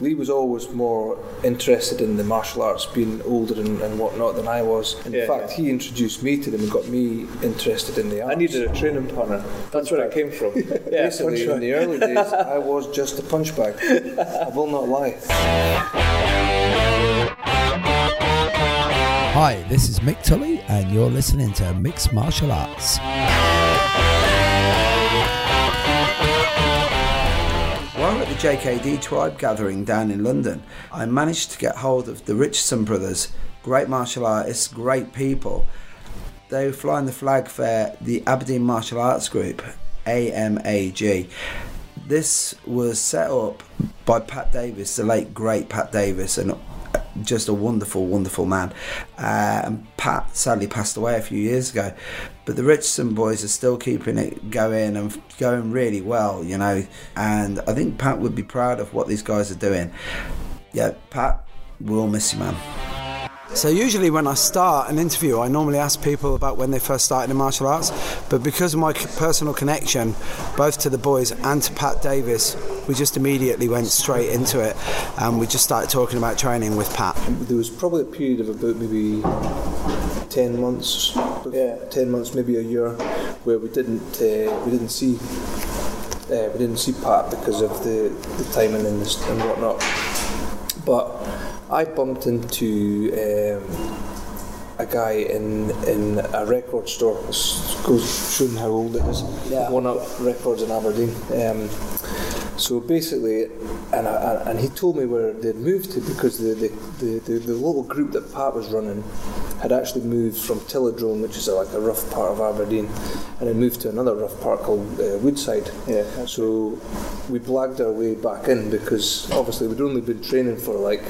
Lee was always more interested in the martial arts, being older and, and whatnot than I was. In Yeah, fact, he introduced me to them and got me interested in the arts. I needed a training partner. That's where it came from. Yeah, Basically, in the early days, I was just a punch bag. I will not lie. Hi, this is Mick Tully, and you're listening to Mixed Martial Arts. The JKD Tribe gathering down in London, I managed to get hold of the Richardson brothers, great martial artists, great people. They were flying the flag for the Aberdeen Martial Arts Group, AMAG. This was set up by Pat Davis, the late great Pat Davis, and just a wonderful, wonderful man. Uh, and Pat sadly passed away a few years ago, but the Richardson boys are still keeping it going and going really well, you know. And I think Pat would be proud of what these guys are doing. Yeah, Pat, we'll miss you, man. So usually when I start an interview, I normally ask people about when they first started in martial arts. But because of my personal connection, both to the boys and to Pat Davis, we just immediately went straight into it, and we just started talking about training with Pat. There was probably a period of about maybe ten months, Yeah. ten months, maybe a year, where we didn't uh, we didn't see uh, we didn't see Pat because of the, the timing and, and whatnot. But I bumped into um, a guy in in a record store. Goes showing how old it is. Yeah. One Up Records in Aberdeen. Um, so basically, and, I, and he told me where they'd moved to because the, the, the, the, the little group that Pat was running had actually moved from Tillydrone, which is like a rough part of Aberdeen, and had moved to another rough part called uh, Woodside. Yeah. So we blagged our way back in because obviously we'd only been training for like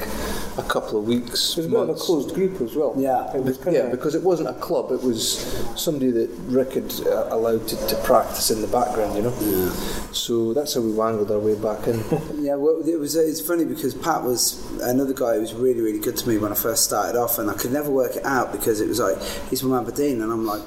a couple of weeks. It was a bit of a closed group as well. Yeah. It was kind Yeah, because it wasn't a club; it was somebody that Rick had uh, allowed to, to practice in the background, you know. Yeah. So that's how we wangled our way back in. Yeah, well, it was. It's funny because Pat was another guy who was really, really good to me when I first started off, and I could never work it out because it was like he's from Aberdeen, and I'm like.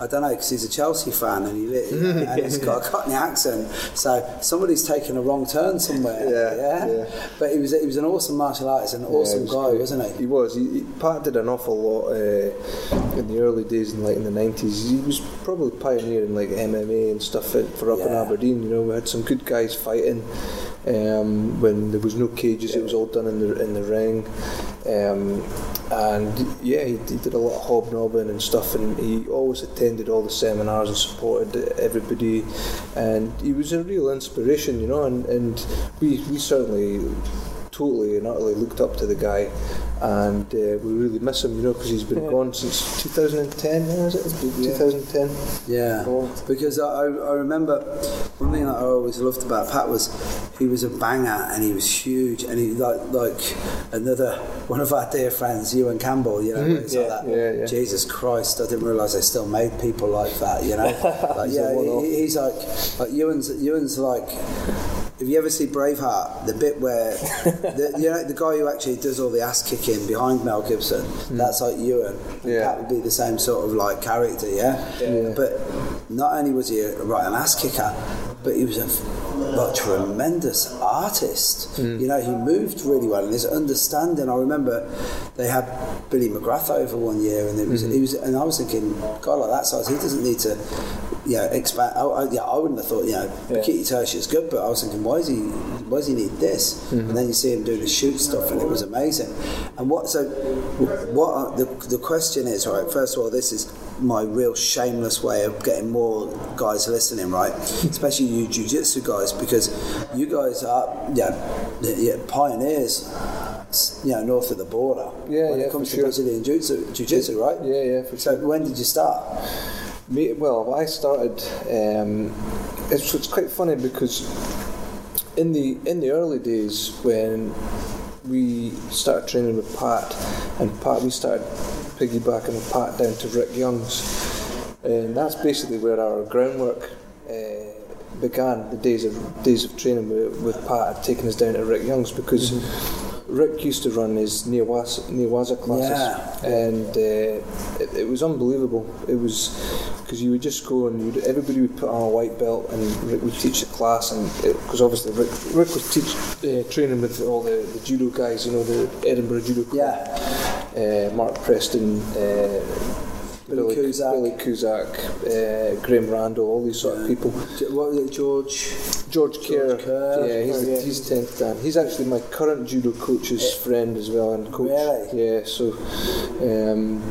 I don't know because he's a Chelsea fan and he and he's got a Cockney accent, so somebody's taken a wrong turn somewhere. Yeah, yeah. But he was he was an awesome martial artist, an awesome was guy, great. wasn't he? He was. He, he, Pat did an awful lot uh, in the early days, in like in the nineties. He was probably pioneering like MMA and stuff for up in Aberdeen. You know, we had some good guys fighting. um, when there was no cages, it was all done in the in the ring, um, and yeah, he, he did a lot of hobnobbing and stuff, and he always attended all the seminars and supported everybody, and he was a real inspiration, you know, and, and we we certainly totally and utterly looked up to the guy, and uh, we really miss him, you know, because he's been gone since 2010. Now, is it? It's 2010. Yeah, because I, I remember one thing that I always loved about Pat was he was a banger and he was huge and he like like another one of our dear friends, Ewan Campbell. You know, where it's like that. yeah, yeah. Jesus Christ, I didn't realise they still made people like that. You know, like, He's yeah, he, he's like like Ewan's Ewan's like. If you ever see Braveheart, the bit where the, you know the guy who actually does all the ass kicking behind Mel Gibson, hmm. that's like Ewan. Yeah. Pat would be the same sort of like character, yeah. Yeah. But not only was he a right an ass kicker, but he was a like, tremendous artist. Mm. You know, he moved really well, and his understanding. I remember they had Billy McGrath over one year, and it was mm. he was, and I was thinking, God, like that size, he doesn't need to, you know, expand. I, I, yeah, I wouldn't have thought, you know, Kitty Tertius is good, but I was thinking, why is he, why does he need this? And then you see him doing the shoot stuff, and it was amazing. And what so, what are- the the question is, right? First of all, this is my real shameless way of getting more guys listening, right? Especially you jiu-jitsu guys, because you guys are yeah, yeah pioneers, you know, north of the border. Yeah, when yeah, it comes to sure. Brazilian jiu-jitsu, jiu-jitsu, right? Yeah, yeah, for So when did you start? Me, well, I started. Um, it's, it's quite funny because in the in the early days when we started training with Pat, and Pat, we started piggybacking with Pat down to Rick Young's, and that's basically where our groundwork. Uh, began the days of days of training with, with Pat taken us down to Rick Young's because Rick used to run his Newaza classes Yeah. and uh, it, it was unbelievable. It was because you would just go and you'd, everybody would put on a white belt and Rick would teach the class and because obviously Rick, Rick was teach, uh, training with all the, the judo guys you know the Edinburgh judo club Yeah. uh, Mark Preston uh, Billy Kuzak, Billy Cusack uh, Graham Randall all these sort of people What was it, George? George Kerr, Kerr. yeah, he's, Yeah. he's tenth dan. He's actually my current judo coach's friend as well and coach. Really? Yeah, so, um,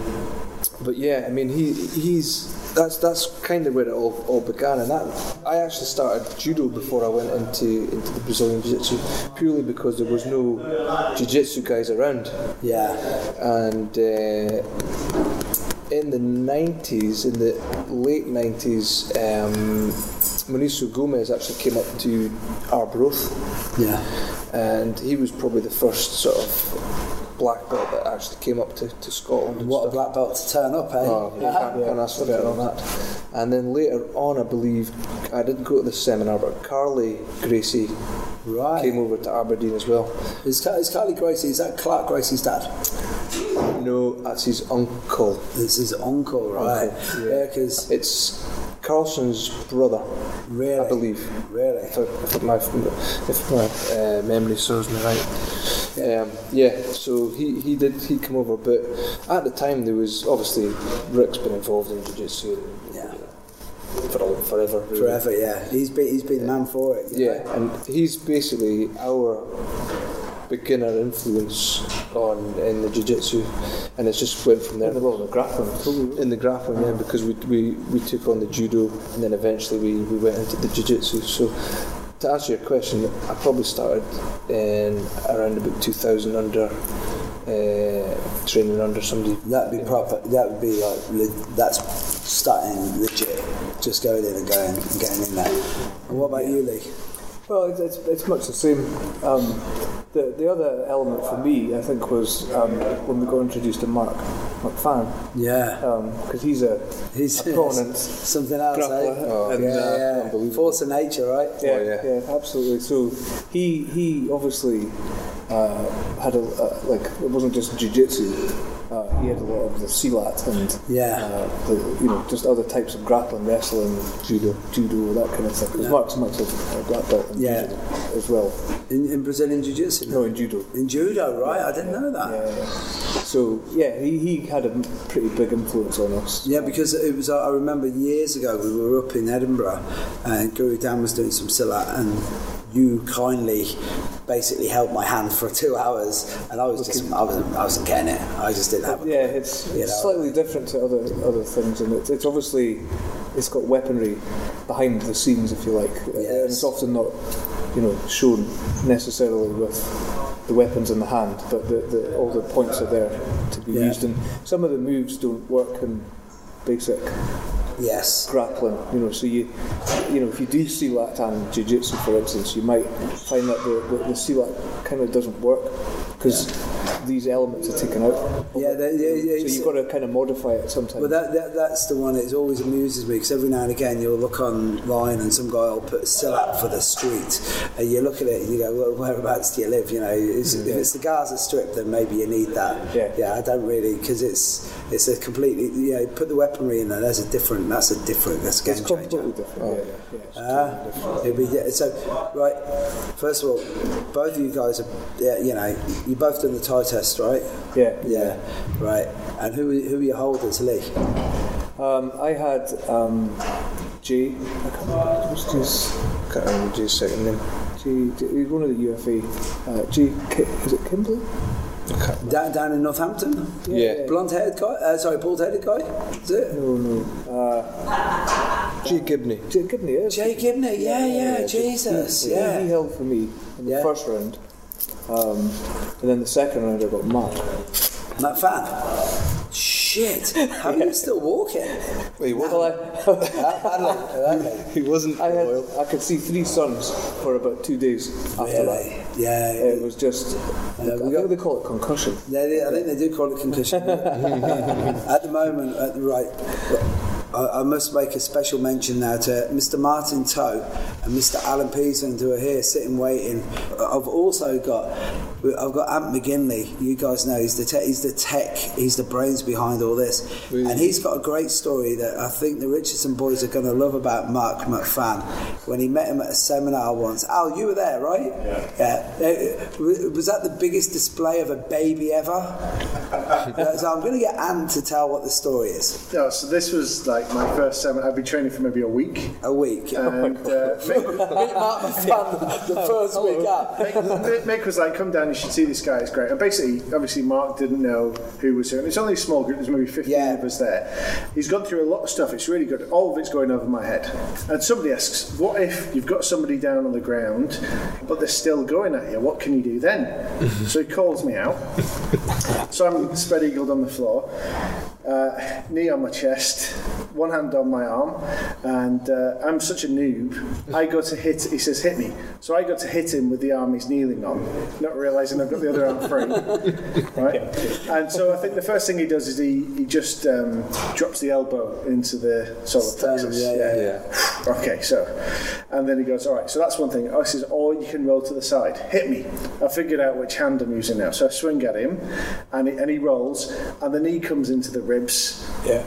but yeah, I mean he he's that's that's kind of where it all, all began, and that I actually started judo before I went into into the Brazilian jiu-jitsu purely because there was no jiu-jitsu guys around Yeah. and uh, in the 90s, in the late 90s, um, Mauricio Gomes actually came up to Arbroath, Yeah. and he was probably the first sort of black belt that actually came up to, to Scotland. And What a black belt to turn up, eh? Oh, you can't, can't ask for better than that. And then later on, I believe, I didn't go to the seminar, but Carley Gracie Right. came over to Aberdeen as well. Is, is Carley Gracie, is that Clark Gracie's dad? No, that's his uncle. This is uncle, right? Uncle, yeah, yeah. because It's Carlson's brother. really, I believe. really, If, if my, if my uh, memory serves me right. Um, yeah, so he, he did he come over, but at the time there was obviously Rick's been involved in jiu-jitsu yeah, for all- forever. really. forever, yeah. He's been he's been the man for it. Yeah, know? and he's basically our beginner influence on in the jiu-jitsu, and it's just went from there. In the world of grappling. In the grappling, yeah, because we, we, we took on the judo and then eventually we, we went into the jiu-jitsu. So to answer your question, I probably started in around about 2000 under uh, training under somebody. That'd be proper. That would be like that's starting legit. Just going in and going and getting in there. And what about you, Lee? Well, it's, it's, it's much the same. Um, the, the other element for me, I think, was um, when we got introduced to Mark McFan, Yeah, because he's a, he's a prominent something else. Eh? Oh, and, yeah, uh, yeah. Force of nature, right? Yeah, Oh, yeah. yeah, absolutely. So he he obviously uh, had a uh, like it wasn't just jiu-jitsu. Uh, he had a lot of the silat and Yeah. uh, the, you know just other types of grappling, wrestling, Judo. judo, that kind of thing. Because Yeah. Mark's much of a black belt in Yeah. judo as well. In, in Brazilian Jiu Jitsu? No, in judo. In judo, right? I didn't know that. Yeah, yeah. So yeah, he, he had a pretty big influence on us. Yeah, because it was. I remember years ago we were up in Edinburgh, and Guru Dan was doing some silat, and you kindly basically held my hand for two hours, and I was just, I wasn't, I wasn't getting it. I just didn't have. Yeah, it's, it's know. slightly different to other other things, and it's, it's obviously it's got weaponry behind the scenes, if you like, Uh, and Yes. it's often not you know shown necessarily with the weapons in the hand, but the, the, all the points are there to be Yeah. used, and some of the moves don't work in basic yes. grappling. You know, so you you know if you do silat and jiu-jitsu, for instance, you might find that the the, the silat kind of doesn't work because these elements are taken out. Yeah, they- yeah, yeah, So you've got to kind of modify it sometimes. Well, that, that that's the one that always amuses me because every now and again you'll look online and some guy will put silat for the street, and you look at it and you go, well, whereabouts do you live? You know, it's, mm-hmm. if it's the Gaza Strip, then maybe you need that. Yeah. yeah, I don't really because it's it's a completely you know put the weaponry in there. There's a different. That's a different. That's a game it's changer. completely different. yeah, yeah, yeah. Ah, it'd be, yeah, so, right, first of all, both of you guys are, yeah, you know, you both done the tie test, right? yeah. Yeah, right. And who, who are your holders, Lee? Um, I had um, Jay. I can't remember what's his. Can't remember Jay's second name. Jay- he's one of the UFA. Uh, Jay, is it Kimbley? Down, down in Northampton? Yeah. Blonde haired guy? Uh, sorry, bald headed guy? Is it? No, no. Uh, Jay Gibney. Jay Gibney is. Jay Gibney, yeah, yeah, Jesus, He- yeah. He held for me in the Yeah. first round. Um, and then the second round I got Mark. Matt Fan. Shit, how are you still walking? Well, he Well, wasn't. I, okay. He wasn't. I had. I could see three suns for about two days after that. Yeah. It was just, I we think they call it concussion. They, they- I think they do call it concussion. at the moment, at the right, I, I must make a special mention now to Mr. Martin Toe and Mr. Alan Peasland who are here sitting waiting. I've also got I've got Ant McGinley. You guys know he's the te- he's the tech. He's the brains behind all this, and he's got a great story that I think the Richardson boys are going to love about Mark McFan when he met him at a seminar once. Al, you were there, right? Yeah. Yeah. Uh, Was that the biggest display of a baby ever? So I'm going to get Ant to tell what the story is. No, so this was like my first seminar. I've been training for maybe a week. A week. And uh, Mick, Mark McFan, the first week out. Mick, Mick was like, come down, you should see this guy, it's great. And basically, obviously, Mark didn't know who was here. And it's only a small group, there's maybe 15 Yeah. of us there. He's gone through a lot of stuff, it's really good. All of it's going over my head. And somebody asks, what if you've got somebody down on the ground, but they're still going at you? What can you do then? so he calls me out. So I'm spread eagled on the floor, uh, knee on my chest, one hand on my arm, and uh, I'm such a noob. I go to hit, he says, hit me. So I go to hit him with the arm he's kneeling on, not realizing I've got the other arm free. Right? And so I think the first thing he does is he, he just um, drops the elbow into the solar plexus. yeah, yeah, Okay, so, and then he goes, all right, so that's one thing. I says, or you can roll to the side. Hit me. I figured out which hand I'm using now. So I swing at him, and he, and he rolls, and the knee comes into the ribs. Yeah.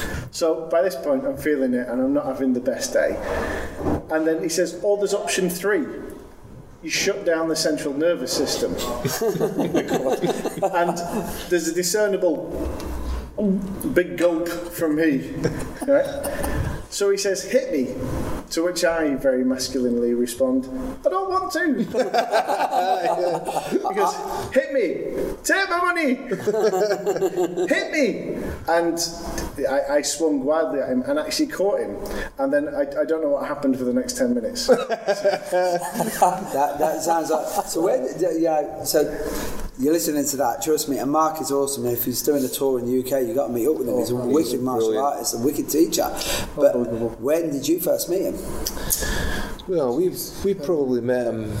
So by this point, I'm feeling it, and I'm not having the best day. And then he says, oh, there's option three. You shut down the central nervous system. and there's a discernible big gulp from me. Right? So he says, hit me. To which I very masculinely respond, I don't want to. goes, hit me. Take my money. hit me. And I, I swung wildly at him and actually caught him. And then I, I don't know what happened for the next 10 minutes. That, that sounds like so. Where, yeah, so you're listening to that. Trust me, and Mark is awesome. If he's doing a tour in the UK, you got to meet up with him. Oh, he's a wicked martial brilliant. artist, a wicked teacher. But when did you first meet him? Well, we've we probably met him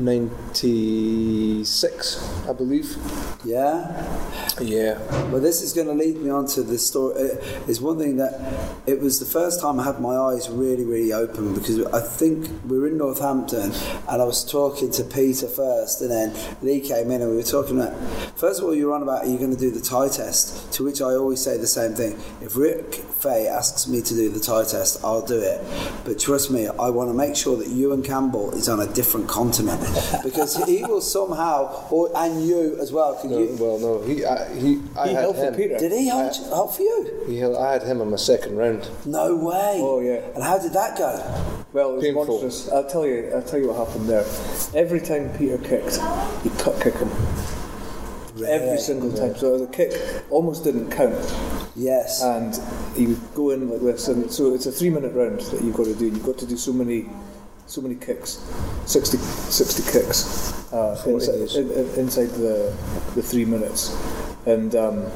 ninety six, I believe. Yeah. Yeah. Well, this is going to lead me on to the story. Uh, it's one thing that it was the first time I had my eyes really, really open because I think we were in Northampton and I was talking to Peter first, and then Lee came in and we were talking about. First of all, you were on about are you going to do the tie test? To which I always say the same thing. If Rick Faye asks me to do the tie test, I'll do it. But trust me, I want to make sure that Ewan Campbell is on a different continent because he will somehow, or and you as well. 'cause No, you, well, no, he I, he I He had held for him. Peter. did he hold, hold for you? He held, I had him on my second round. No way. Oh, yeah. And how did that go? Well, it was Painful. monstrous. I'll tell you. I'll tell you what happened there. Every time Peter kicked, he cut kick him. Every single time. So the kick almost didn't count, Yes. and he would go in like this. And so it's a three-minute round that you've got to do. You've got to do so many, so many kicks, 60, 60 kicks uh, inside, in, in, inside the the three minutes. And um,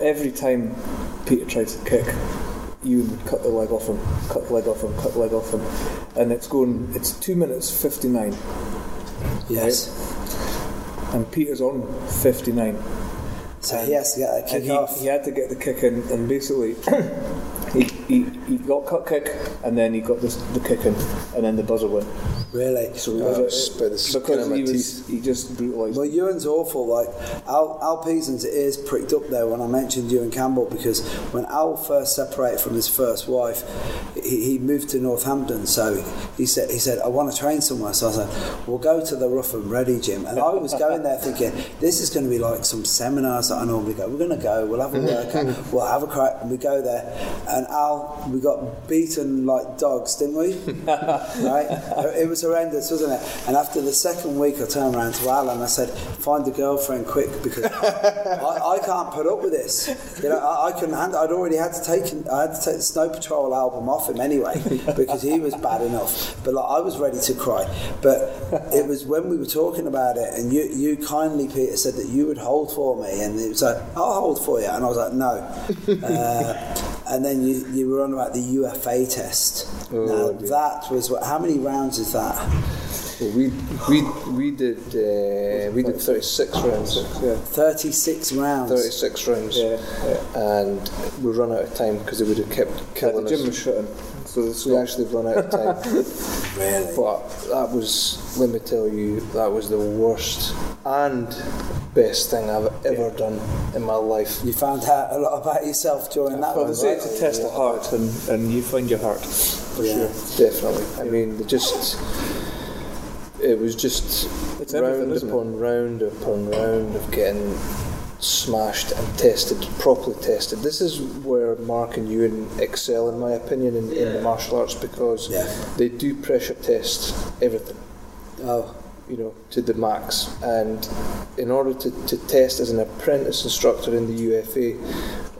every time Peter tried to kick, you would cut the leg off him, cut the leg off him, cut the leg off him, and it's going. It's two minutes fifty nine, yes. and Peter's on fifty nine. So he has to get And kick he, off. he had to get the kick in, and basically, he, he, he got cut kick, and then he got this, the kick in, and then the buzzer went. Really. So he Oh, was, it's by the because he was, he just brutalised. Well, Ewan's awful. Like Al, Al Peason's ears pricked up there when I mentioned Ewan Campbell because when Al first separated from his first wife, he, he moved to Northampton. So he said, he said, I want to train somewhere. So I said, we'll go to the Rough and Ready gym. And I was going there thinking, this is going to be like some seminars that I normally go. We're going to go. We'll have a workout. we'll have a crack. And we go there. And Al, we got beaten like dogs, didn't we? right? It was horrendous, wasn't it? And after the second week, I turned around to Alan and I said, "Find a girlfriend quick because I, I can't put up with this. You know, I, I couldn't handle. I'd already had to take. I had to take the Snow Patrol album off him anyway because he was bad enough. But like, I was ready to cry. But it was when we were talking about it, and you, you kindly, Peter, said that you would hold for me, and it was like, "I'll hold for you," and I was like, "No." Uh, and then you, you were on about the UFA test. Oh, now dear. that was what? How many rounds is that? Well, we we we did uh, we did 36 rounds. Yeah. 36 rounds. 36 rounds. Yeah, yeah. And we run out of time because they would have kept Yeah, the gym us. was shutting. So So we actually run out of time. Really? but that was, let me tell you, that was the worst and best thing I've ever done in my life. You found out a lot about yourself during that Well, one, they right? it's a test of heart, and, and you find your heart for Yeah. sure. Definitely. I mean, they just. It was just It's round isn't it? upon round upon round of getting smashed and tested, properly tested. This is where Mark and Ewan excel, in my opinion, in, in the martial arts because Yeah. they do pressure test everything. Oh, you know, to the max. And in order to, to test as an apprentice instructor in the UFA,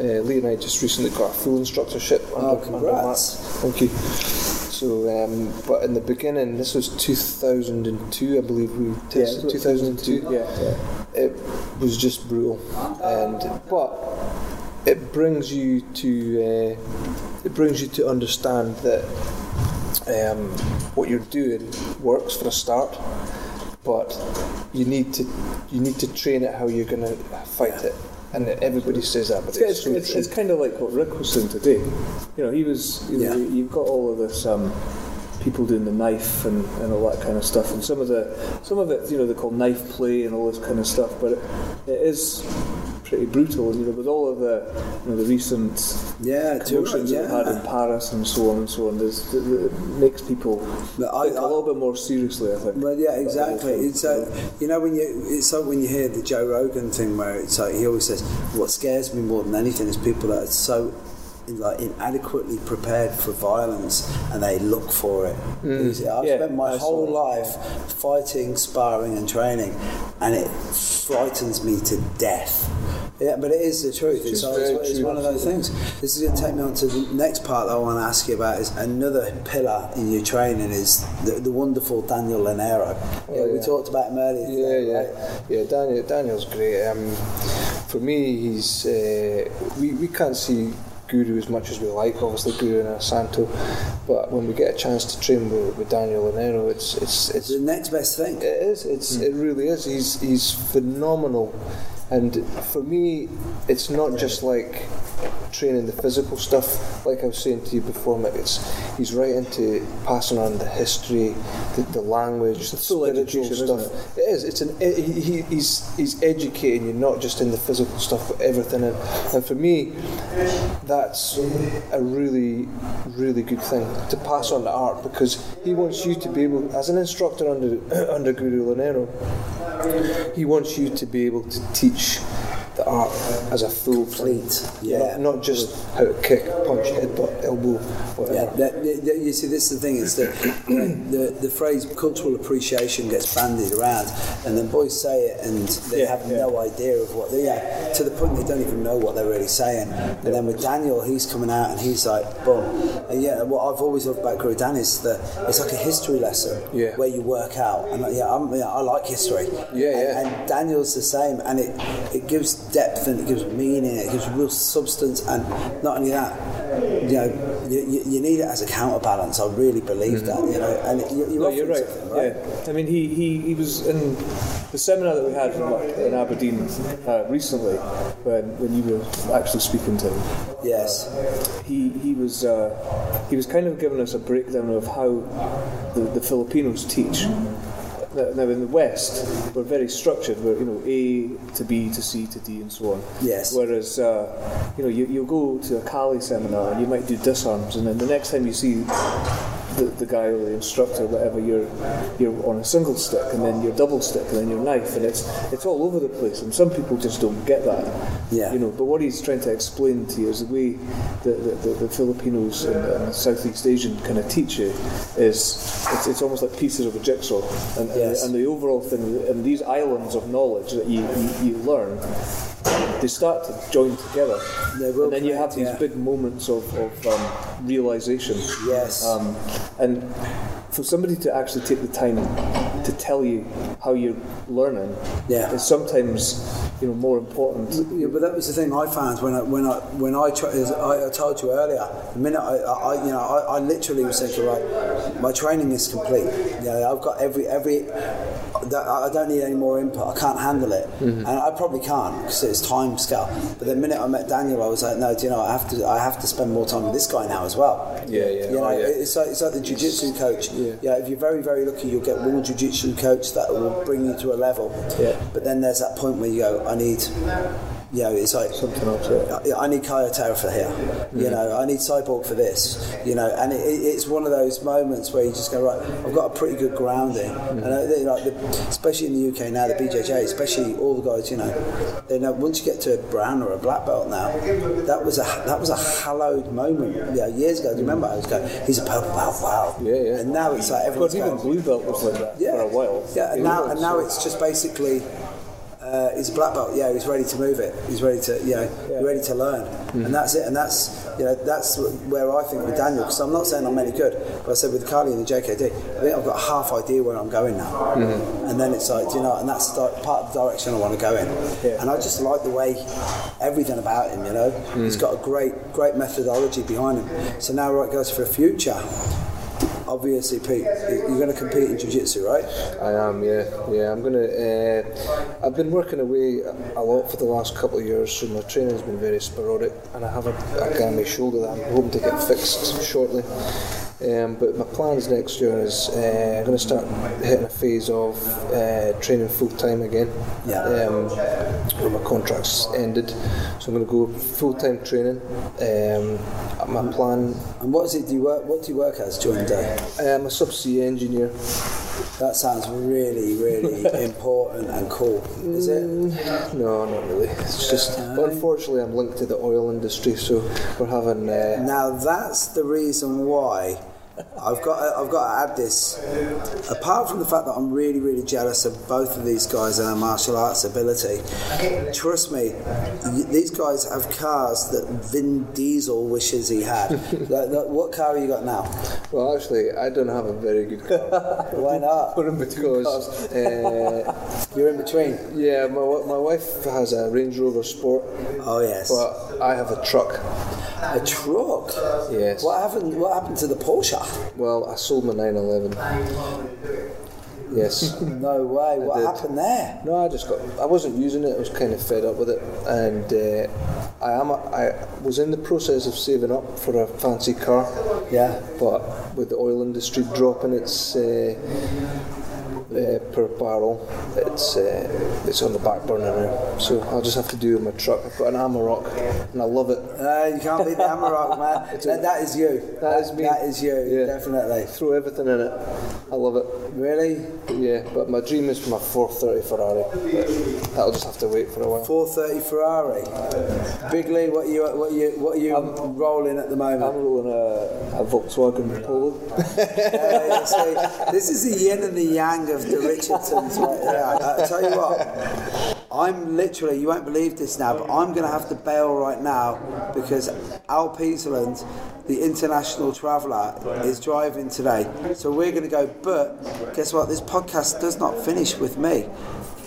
uh, Lee and I just recently got a full instructorship under, Oh, under congrats. Mark. Thank you. So, um, but in the beginning, this was 2002, I believe we tested. Yeah, 2002 Yeah, yeah. it was just brutal. And but it brings you to uh, it brings you to understand that um, what you're doing works for a start, but you need to you need to train it how you're going to fight it. And everybody says that, but It's, it's, it's, so it's, true. it's kind of like what Rick was saying today. You know, he was. You know, Yeah. You've got all of this. Um, people doing the knife and, and all that kind of stuff, and some of the some of it, you know, they call knife play and all this kind of stuff. But it, it is pretty brutal. You know, with all of the you know the recent yeah, right, commotions that we've had in. Paris and so on and so on. There's, it, it makes people But I- think a I- little bit more seriously. I think. Well, yeah, about the whole exactly. It's uh, you know when you it's like when you hear the Joe Rogan thing where it's like he always says what scares me more than anything is people that are so like inadequately prepared for violence and they look for it. Because I've Yeah, spent my I whole life fighting, sparring, and training, and it frightens me to death. Yeah, but it is the truth. It's, It's it's, it's one of those things. This is going to take me on to the next part that I want to ask you about. Is another pillar in your training is the, the wonderful Daniel Lanero. yeah, we talked about him earlier. Yeah, today, yeah, right? yeah. Daniel, Daniel's great. Um, for me, he's uh, we we can't see Guru as much as we like. Obviously, Guru Inosanto, but when we get a chance to train with, with Daniel Lanero, it's it's it's The next best thing. it is. It's hmm. it really is. He's he's phenomenal, and for me, it's not just like training the physical stuff. Like I was saying to you before, Mick, it's he's right into passing on the history, the, the language, the full spiritual stuff. isn't It is. It's an. He, he- he's he's educating you not just in the physical stuff, but everything. And, and for me, that's a really really good thing to pass on the art because he wants you to be able, as an instructor under under Guru Lanero, he wants you to be able to teach the art as a full Complete, yeah. not, not just how to kick, punch, headbutt, elbow, Yeah, whatever. that- that- you see, this is the thing is that the the phrase cultural appreciation gets bandied around, and then boys say it and they Yeah, have yeah. no idea of what they are to the point they don't even know what they're really saying. And then with Daniel, he's coming out and he's like, boom. And yeah, what I've always loved about Guru Dan is that it's like a history lesson Yeah. where you work out. And like, yeah, I'm, yeah, I like history. Yeah, and, yeah. and Daniel's the same, and it it gives depth and it gives meaning, it gives real substance, and not only that, you know, you, you, you need it as a counterbalance. I really believe that, you know, and you, you're, No, right. right? Yeah, I mean, he, he, he was in the seminar that we had in Aberdeen uh, recently when, when you were actually speaking to him. Yes. He he was uh, he was kind of giving us a breakdown of how the, the Filipinos teach. Now, now in the West, we're very structured. We're you know A to B to C to D and so on. Yes. Whereas uh, you know you you'll go to a Kali seminar and you might do disarms, and then the next time you see the, the guy or the instructor, whatever, you're you're on a single stick, and then your double stick, and then your knife, and it's it's all over the place. And some people just don't get that. Yeah. You know, but what he's trying to explain to you is the way the, the, the, the Filipinos and, and Southeast Asian kind of teach you is it's, it's almost like pieces of a jigsaw, and, Yes. the, and the overall thing, and these islands of knowledge that you, you, you learn, they start to join together, and then you have these yeah. big moments of, of um, realization. Yes. Um, and for somebody to actually take the time to tell you how you're learning Yeah. is sometimes you know more important. Yeah, but that was the thing I found when I when I when I, tra- as I, I told you earlier. The minute I, I you know I, I literally was thinking right, my training is complete. You know, I've got every every. I I don't need any more input. I can't handle it, mm-hmm. and I probably can't because it's time scale. But the minute I met Daniel, I was like, no, do you know, I have to I have to spend more time with this guy now as well. Yeah, yeah, You oh, know, oh, yeah. it's like it's like the jiu-jitsu coach. Yeah. if you're very very lucky, you'll get one jiu-jitsu coach that will bring you to a level. Yeah. But then there's that point where you go, I need, you know, it's like Something yeah. I I need Caio Terra for here. You mm. know, I need Cyborg for this. You know, and it, it- it's one of those moments where you just go right. I've got a pretty good grounding, mm. and I, they, like the, especially in the UK now, the BJJ, especially all the guys. You know, they know once you get to a brown or a black belt now, that was a that was a hallowed moment. Yeah, years ago. Do you remember? I was going, he's a purple belt. Wow. Yeah, yeah. And now it's like everyone's even going, blue belt was like that yeah. for a while. Yeah, and You now know, and now it's just basically uh, he's a black belt. Yeah, he's ready to move it. He's ready to you know Yeah. ready to learn, Mm-hmm. and that's it. And that's you know that's where I think with Daniel because I'm not saying I'm any good, but I said with Carly and the JKD, I think I've got a half idea where I'm going now, Mm-hmm. and then it's like you know, and that's part of the direction I want to go in. Yeah. And I just like the way everything about him. You know, Mm. he's got a great great methodology behind him. So now right goes for a future. Obviously, Pete, you're going to compete in jiu-jitsu, right? I am, yeah, yeah. I'm gonna. Uh, I've been working away a lot for the last couple of years, so my training's been very sporadic, and I have a, a guy on my shoulder that I'm hoping to get fixed shortly. Um, but my plans next year is uh, I'm going to start hitting a phase of uh, training full time again. Yeah. Um, where my contract's ended, so I'm going to go full time training. Um, my plan. And what is it? Do you work? What do you work as during the day? I'm a subsea engineer. That sounds really, really important and cool. Is it? No, not really. It's just, but unfortunately, I'm linked to the oil industry, so we're having. Uh, Now that's the reason why I've got to, I've got to add this. Apart from the fact that I'm really, really jealous of both of these guys and their martial arts ability, trust me, these guys have cars that Vin Diesel wishes he had. like, like, what car have you got now? well, actually, I don't have a very good car Why not? We're in between cars. because, uh, You're in between. yeah, my my wife has a Range Rover Sport, Oh yes. but I have a truck. A truck. Yes. What happened? What happened to the Porsche? Well, I sold my 911. Yes. No way. What did. happened there? No, I just got. I wasn't using it. I was kind of fed up with it, and uh, I am. A, I was in the process of saving up for a fancy car. Yeah. But with the oil industry dropping its uh, per barrel, it's uh, it's on the back burner now. So I'll just have to do with my truck. I've got an Amarok, and I love it. Uh, you can't beat the Amarok, man. That, that is you. That is me. That is you. Yeah. Definitely. Throw everything in it. I love it. Really? Yeah, but my dream is for my 430 Ferrari. But that'll just have to wait for a while. 430 Ferrari. Big Lee, what are you what are you what are you rolling at the moment? I'm rolling a, a Volkswagen Polo. See, this is the yin and the yang of the Richardsons right there. I tell you what, I'm literally, you won't believe this now, but I'm going to have to bail right now because Al Peaseland, the international traveller, is driving today. So we're going to go, but guess what? This podcast does not finish with me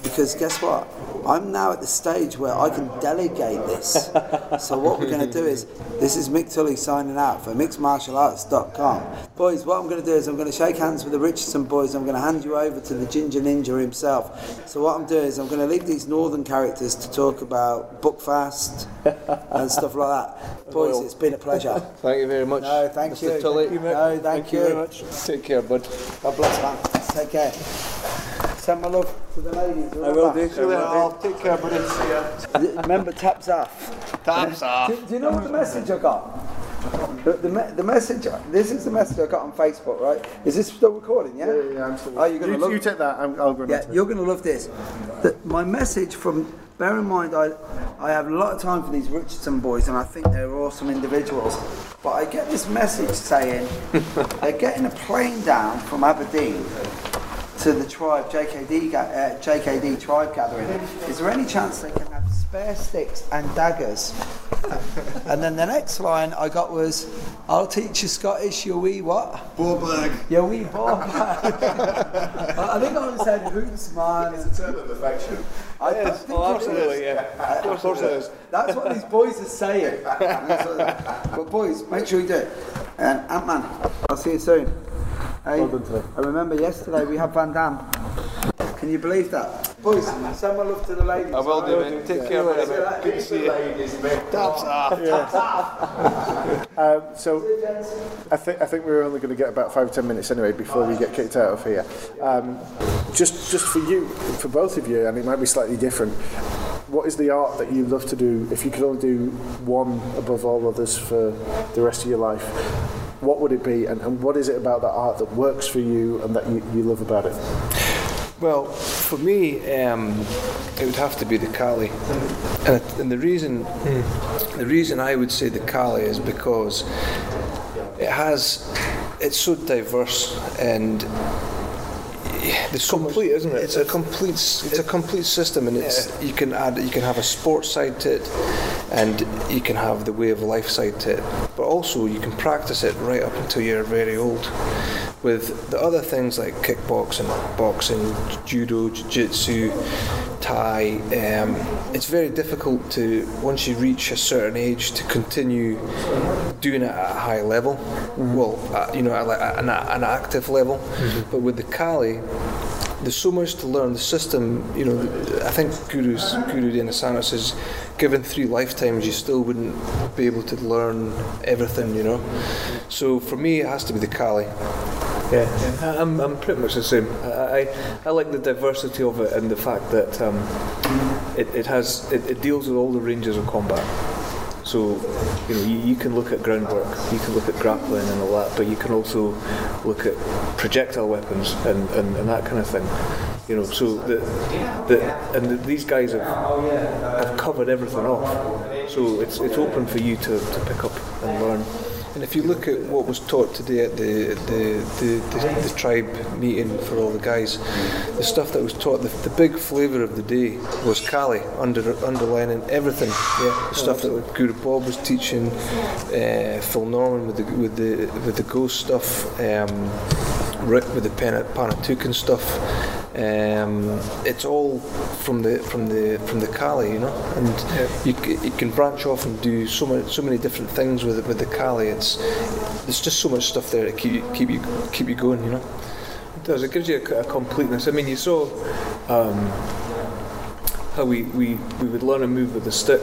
because guess what? I'm now at the stage where I can delegate this. so what we're going to do is, this is Mick Tully signing out for mixedmartialarts.com. Boys, what I'm going to do is I'm going to shake hands with the Richardson boys. I'm going to hand you over to the Ginger Ninja himself. So what I'm doing is I'm going to leave these northern characters to talk about Buckfast and stuff like that. Boys, it's been a pleasure. Thank you very much. No, thank Mr. you. Tully. Thank you. No, thank you. very much. Take care, bud. God bless, man. Take care. Send my love to the ladies. I will do. remember? I will. Take care, buddy. Remember, taps off. Taps off. Do, do you know what the message I got? The, the, the message, this is the message I got on Facebook, right? Is this still recording, yeah? Yeah, yeah, I'm. Oh, you're gonna you, love you take that. I'm, I'll go. Yeah, into it. you're going to love this. The, my message from, bear in mind, I, I have a lot of time for these Richardson boys and I think they're awesome individuals. But I get this message saying they're getting a plane down from Aberdeen to the tribe, JKD, uh, JKD tribe gathering. Is there any chance they can have spare sticks and daggers and then the next line I got was, I'll teach you Scottish, you wee what? Ball bag. You wee ball bag. I think I said hoots, man. It's a term of affection. I think Oh, it is. absolutely, yeah. Of course it is. That's what these boys are saying. but boys, make sure you do it. And Ant Man, I'll see you soon. Hey, I remember yesterday we had Van Damme. Can you believe that? Boys, send my love to the ladies. I will do, mate. Take care, mate. Good to see you. Um, so I think I think we're only going to get about five or ten minutes anyway before we get kicked out of here. Um, just just for you, for both of you, and it might be slightly different. What is the art that you love to do? If you could only do one above all others for the rest of your life, what would it be? And, and what is it about that art that works for you and that you, you love about it? Well, for me, um, it would have to be the Kali, and, and the reason, the reason I would say the Kali is because it has, it's so diverse and. It's complete, isn't it? It's a complete, it's a complete system, and it's you can add, you can have a sports side to it, and you can have the way of life side to it, but also you can practice it right up until you're very old. With the other things like kickboxing, boxing, judo, jiu-jitsu, Thai, um, it's very difficult to once you reach a certain age to continue doing it at a high level. Well, uh, you know, at an, an active level. But with the Kali, there's so much to learn. The system, you know, I think Guru's, Guru Dan Inosanto's is given three lifetimes, you still wouldn't be able to learn everything, you know. So for me, it has to be the Kali. Yeah, I'm, I'm pretty much the same. I, I, I like the diversity of it and the fact that um, it, it has it, it deals with all the ranges of combat. So, you know, you, you can look at groundwork, you can look at grappling and all that, but you can also look at projectile weapons and, and, and that kind of thing. You know, so the, the and the, these guys have, have covered everything off. So it's it's open for you to, to pick up and learn. And if you look at what was taught today at the the, the, the, the tribe meeting for all the guys, the stuff that was taught, the, the big flavour of the day was Kali, under, underlining everything. Yeah, the stuff that Guru Bob was teaching, uh, Phil Norman with the with the with the ghost stuff, um, Rick with the Pana- Panantukan stuff. Um, it's all from the from the from the Kali, you know, and you, c- you can branch off and do so many so many different things with with the Kali. It's there's just so much stuff there to keep you keep you keep you going, you know. It does. It gives you a, a completeness. I mean, you saw um, how we, we, we would learn a move with the stick,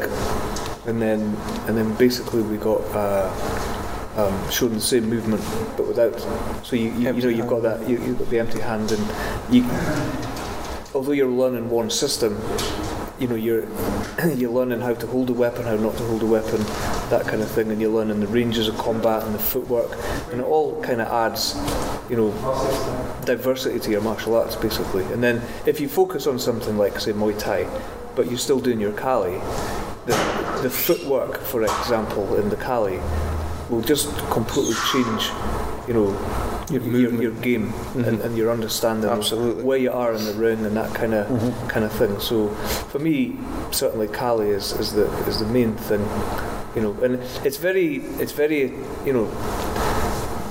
and then and then basically we got uh, um, shown the same movement but without. So you, you, you know you've got that you, you've got the empty hand, and you although you're learning one system, you know you're you're learning how to hold a weapon, how not to hold a weapon, that kind of thing, and you're learning the ranges of combat and the footwork, and it all kind of adds, you know, diversity to your martial arts basically. And then if you focus on something like say Muay Thai, but you're still doing your Kali, the the footwork, for example, in the Kali, will just completely change, you know. Your, your, your game mm-hmm. and, and your understanding Absolutely. of where you are in the ring and that kind of mm-hmm. kind of thing. So for me, certainly Kali is, is the is the main thing, you know. And it's very it's very you know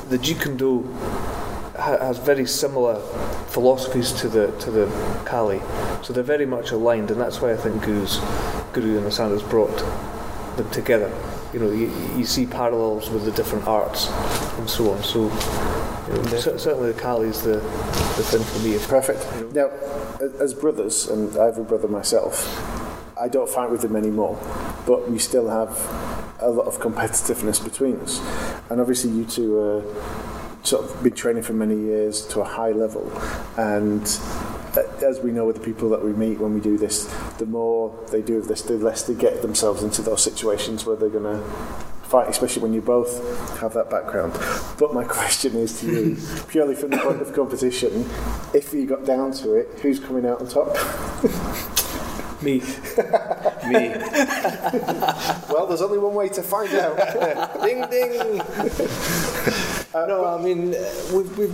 the Jeet ha- has very similar philosophies to the to the Kali, so they're very much aligned, and that's why I think Guru's Guru Dan Inosanto's brought them together. You know, you, you see parallels with the different arts and so on. So you know, cer- certainly the Kali is the the thing for me. Perfect. Now, as brothers, and I have a brother myself, I don't fight with him anymore, but we still have a lot of competitiveness between us. And obviously, you two are sort of been training for many years to a high level, and Uh, as we know with the people that we meet when we do this, the more they do this, the less they get themselves into those situations where they're going to fight, especially when you both have that background. But my question is to you, purely from the point of competition, if you got down to it, who's coming out on top? Me, Me, Well, there's only one way to find out. ding ding. no, I mean uh, we've, we've,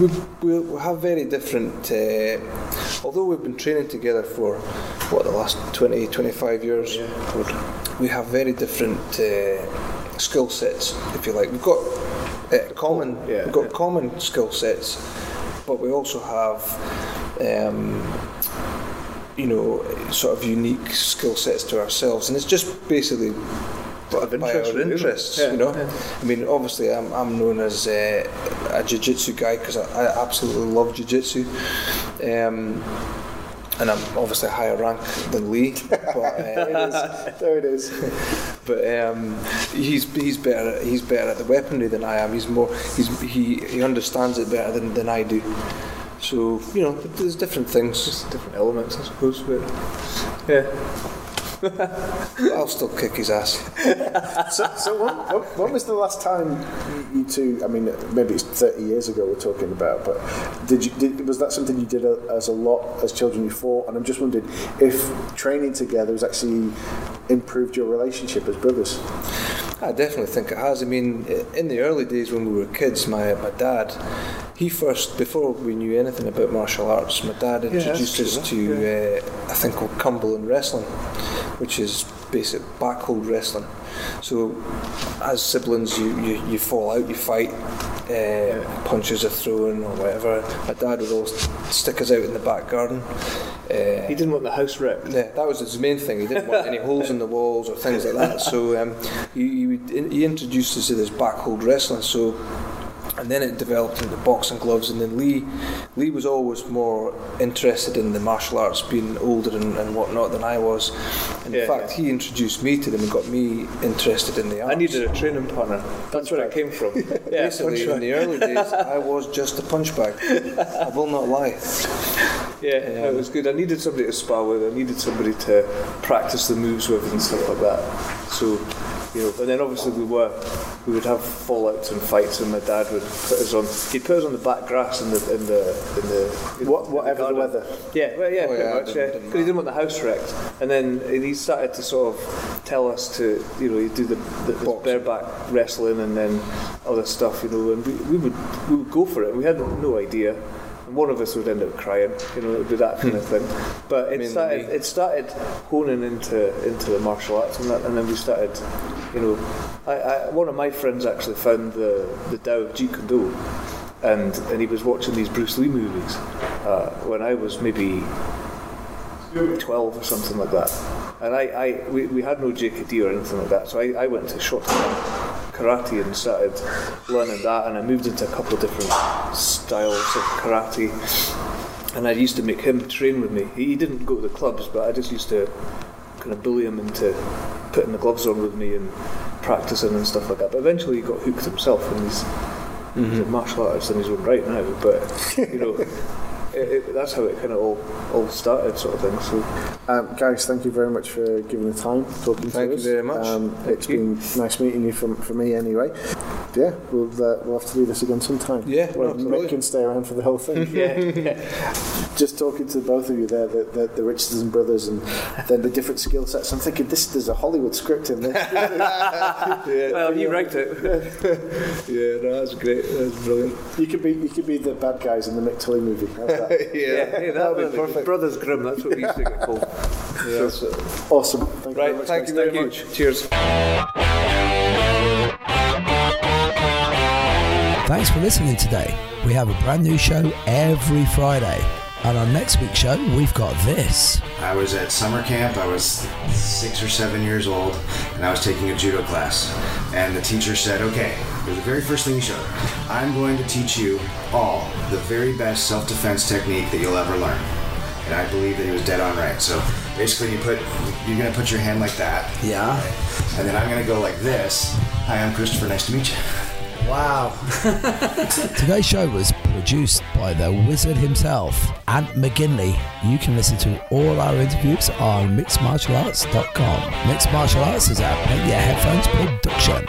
we we have very different uh, although we've been training together for what the last 20, 25 years, we have very different uh, skill sets, if you like. We've got uh, common, Yeah, we've got yeah. common skill sets, but we also have. Um, you know, sort of unique skill sets to ourselves, and it's just basically of by interest, our interests. Yeah, you know, yeah. I mean, obviously, I'm, I'm known as uh, a jiu-jitsu guy because I, I absolutely love jiu-jitsu. Um, and I'm obviously a higher rank than Lee, but, uh, There it is. but um, he's he's better he's better at the weaponry than I am. He's more he's he, he understands it better than, than I do. So you know, there's different things. Different elements, I suppose. But yeah, I'll still kick his ass. so, so when, when, was the last time you, two? I mean, maybe it's thirty years ago we're talking about, but did you? Did, was that something you did a, as a lot as children you fought? And I'm just wondering if training together has actually improved your relationship as brothers. I definitely think it has. I mean, in the early days when we were kids, my, my dad, he first, before we knew anything about martial arts, my dad introduced that's us to uh, a thing called Cumberland Wrestling, which is basic backhold wrestling. So, as siblings, you, you, you fall out, you fight, uh, punches are thrown or whatever. My dad would always stick us out in the back garden. Uh, he didn't want the house ripped. yeah, that was his main thing. He didn't want any holes in the walls or things like that. So um, he, he, would, he introduced us to this backhold wrestling. So and then it developed into boxing gloves. And then Lee, Lee was always more interested in the martial arts, being older and, and whatnot than I was. And Yeah, in fact, he introduced me to them and got me interested in the arts. I needed a training partner. That's where it came from. Yeah, Basically, in the early days, I was just a punch bag. I will not lie. Yeah, no, it was good. I needed somebody to spar with. I needed somebody to practice the moves with and stuff like that. So, you know, and then obviously we were, we would have fallouts and fights, and my dad would put us on. He'd put us on the back grass in the in the in the you know, What, whatever the garden. weather. Yeah, well, yeah, Oh, pretty yeah, much. didn't- Yeah, because he didn't want the house wrecked, and then he started to sort of tell us to, you know, do the, the, the bareback wrestling and then other stuff, you know, and we, we would we would go for it. We had no idea. One of us would end up crying, you know, it would be that kind of thing. But it Mainly started, me. it started honing into into the martial arts and that, and then we started, you know, I, I, one of my friends actually found the the Tao of Jeet Kune Do, and and he was watching these Bruce Lee movies uh, when I was maybe 12 or something like that. And I, I we, we had no JKD or anything like that, so I, I went to Shotokan karate and started learning that, and I moved into a couple of different styles of karate. And I used to make him train with me. He didn't go to the clubs, but I just used to kind of bully him into putting the gloves on with me and practicing and stuff like that. But eventually he got hooked himself, and he's, he's mm-hmm. a martial artist in his own right now. But you know, it, it, that's how it kind of all all started, sort of thing. So. Um, guys, thank you very much for giving the time, talking Thank to us. Thank you us. very much. Um, Thank it's you. been nice meeting you from for me anyway. Yeah, we'll uh, we'll have to do this again sometime. Yeah, well. Mick can stay around for the whole thing. Yeah, yeah. Just talking to both of you there, the, the, the Richardson brothers, and then the different skill sets. I'm thinking this there's a Hollywood script in this. Well, you wrote it. Yeah, no, that's great. That's brilliant. you could be you could be the bad guys in the Mick Tully movie. How's that? Yeah, yeah, that would be perfect. Brothers Grimm, that's what we used to get called. Yeah, that's it. awesome. Thank you very Right, much. thank guys. you very much. Cheers. Thanks for listening today. We have a brand new show every Friday. And on next week's show, we've got this. I was at summer camp. I was six or seven years old, and I was taking a judo class. And the teacher said, "Okay, it was the very first thing he showed. I'm going to teach you all the very best self-defense technique that you'll ever learn." And I believe that he was dead on right. So basically, you put you're gonna put your hand like that, Yeah. and then I'm gonna go like this. Hi, I'm Christopher. Nice to meet you. Wow. Today's show was produced by the wizard himself, Ant McGinley. You can listen to all our interviews on mixedmartialarts.com. Mixed Martial Arts is a Put Your Headphones production.